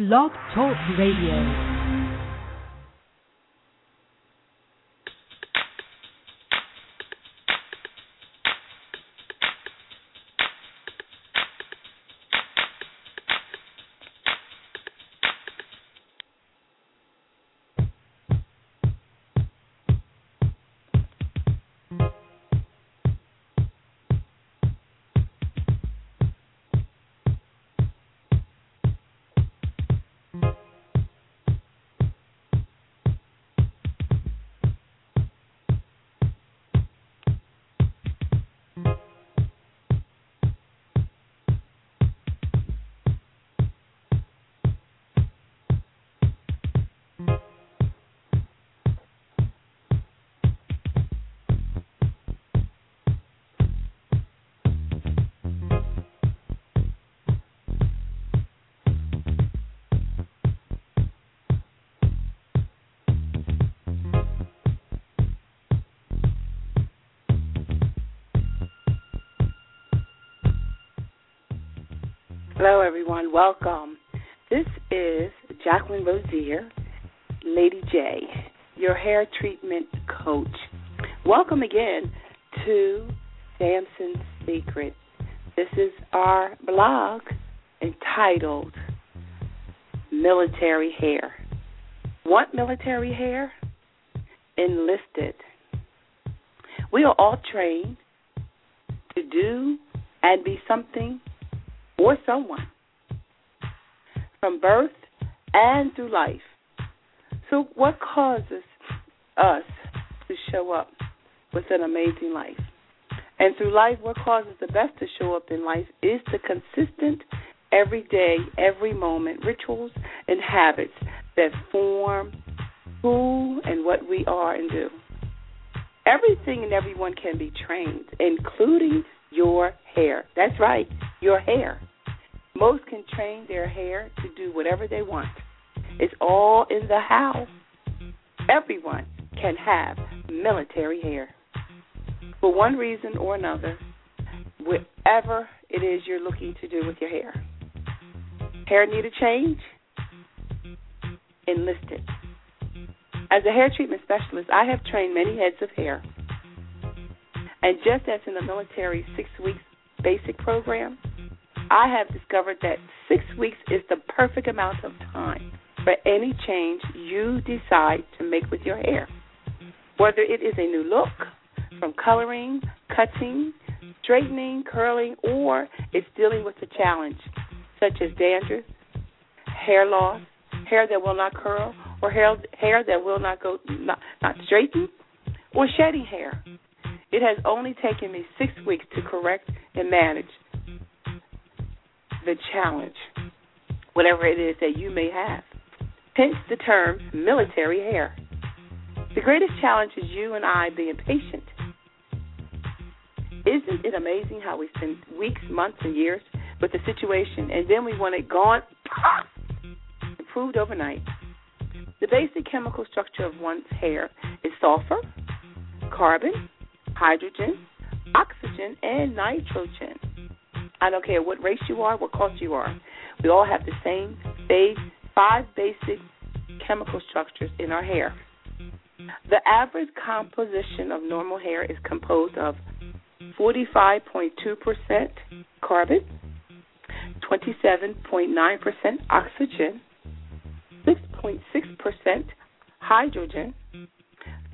Blog Talk Radio. Hello, everyone. Welcome. This is Jacqueline Rozier, Lady J, your hair treatment coach. Welcome again to Samson's Secret. This is our blog entitled Military Hair. Want military hair? Enlisted. We are all trained to do and be something or someone from birth and through life. So, what causes us to show up with an amazing life? And through life, what causes the best to show up in life is the consistent, everyday, every moment rituals and habits that form who and what we are and do. Everything and everyone can be trained, including your hair. That's right, your hair. Most can train their hair to do whatever they want. It's all in the how. Everyone can have military hair. For one reason or another, whatever it is you're looking to do with your hair. Hair need a change? Enlist it. As a hair treatment specialist, I have trained many heads of hair. And just as in the military six weeks basic program, I have discovered that six weeks is the perfect amount of time for any change you decide to make with your hair. Whether it is a new look, from coloring, cutting, straightening, curling, or it's dealing with a challenge such as dandruff, hair loss, hair that will not curl, or hair hair that will not go not, not straighten, or shedding hair. It has only taken me six weeks to correct and manage the challenge, whatever it is that you may have. Hence the term military hair. The greatest challenge is you and I being patient. Isn't it amazing how we spend weeks, months, and years with the situation and then we want it gone, improved overnight? The basic chemical structure of one's hair is sulfur, carbon, hydrogen, oxygen, and nitrogen. I don't care what race you are, what culture you are. We all have the same base, five basic chemical structures in our hair. The average composition of normal hair is composed of 45.2% carbon, 27.9% oxygen, 6.6% hydrogen,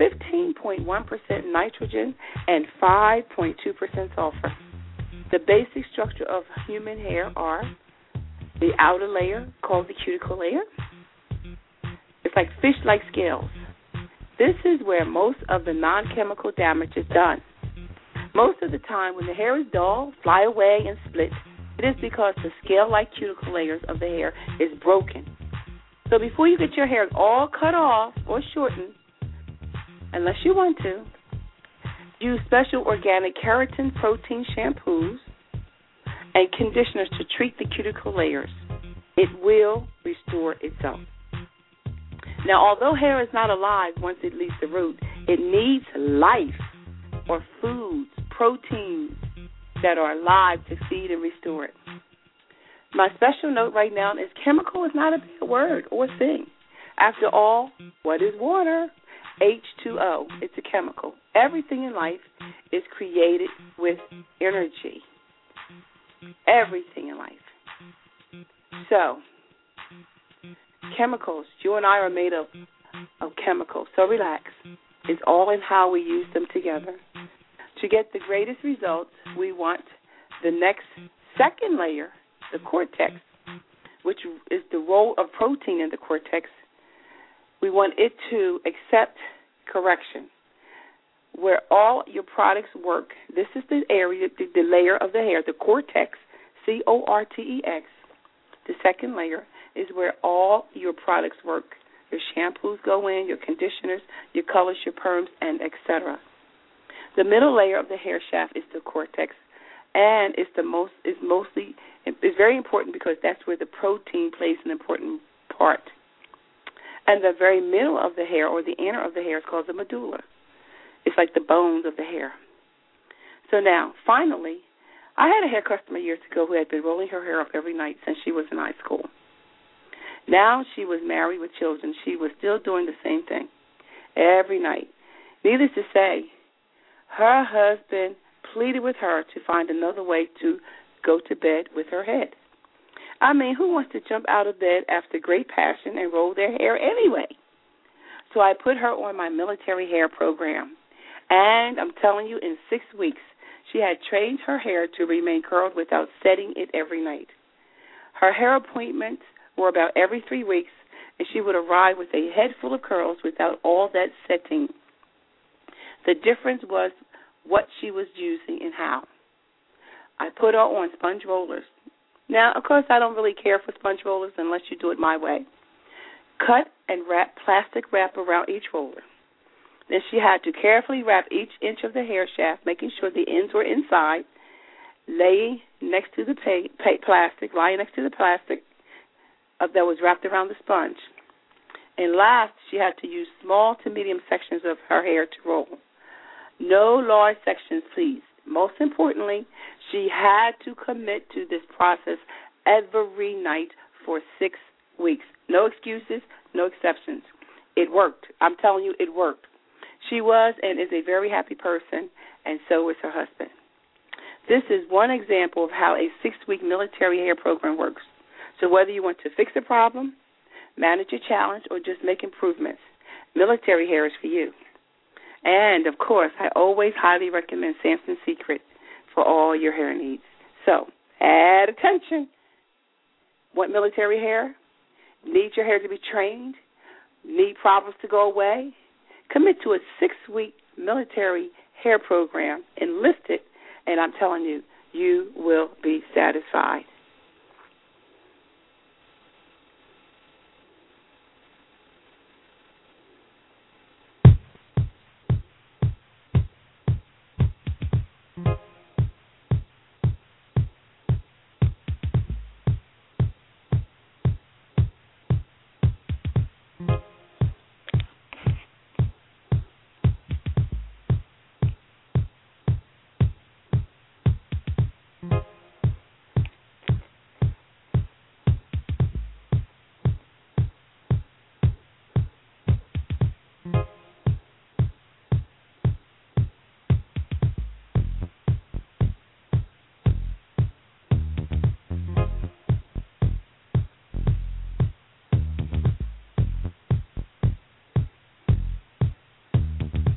15.1% nitrogen, and 5.2% sulfur. The basic structure of human hair are the outer layer called the cuticle layer. It's like fish like scales. This is where most of the non chemical damage is done. Most of the time, when the hair is dull, fly away, and split, it is because the scale like cuticle layers of the hair is broken. So before you get your hair all cut off or shortened, unless you want to, Use special organic keratin protein shampoos and conditioners to treat the cuticle layers. It will restore itself. Now, although hair is not alive once it leaves the root, it needs life or foods, proteins that are alive to feed and restore it. My special note right now is chemical is not a bad word or thing. After all, what is water? H2O. It's a chemical. Everything in life is created with energy. Everything in life. So, chemicals. You and I are made of of chemicals. So relax. It's all in how we use them together. To get the greatest results, we want the next second layer, the cortex, which is the role of protein in the cortex. We want it to accept correction. Where all your products work, this is the area, the, the layer of the hair, the cortex, C O R T E X. The second layer is where all your products work. Your shampoos go in, your conditioners, your colors, your perms, and etc. The middle layer of the hair shaft is the cortex, and it's the most is mostly it's very important because that's where the protein plays an important part. And the very middle of the hair or the inner of the hair is called the medulla. It's like the bones of the hair. So now, finally, I had a hair customer years ago who had been rolling her hair up every night since she was in high school. Now she was married with children. She was still doing the same thing every night. Needless to say, her husband pleaded with her to find another way to go to bed with her head. I mean, who wants to jump out of bed after great passion and roll their hair anyway? So I put her on my military hair program. And I'm telling you, in six weeks, she had trained her hair to remain curled without setting it every night. Her hair appointments were about every three weeks, and she would arrive with a head full of curls without all that setting. The difference was what she was using and how. I put her on sponge rollers. Now, of course, I don't really care for sponge rollers unless you do it my way. Cut and wrap plastic wrap around each roller. Then she had to carefully wrap each inch of the hair shaft, making sure the ends were inside, lay next to the plastic, lying next to the plastic, uh, that was wrapped around the sponge. And last, she had to use small to medium sections of her hair to roll. No large sections, please. Most importantly, she had to commit to this process every night for six weeks. No excuses, no exceptions. It worked. I'm telling you, it worked. She was and is a very happy person, and so is her husband. This is one example of how a six week military hair program works. So whether you want to fix a problem, manage a challenge, or just make improvements, military hair is for you. And of course, I always highly recommend Samson Secret for all your hair needs. So, add attention. Want military hair? Need your hair to be trained? Need problems to go away? Commit to a six week military hair program, enlist it, and I'm telling you, you will be satisfied.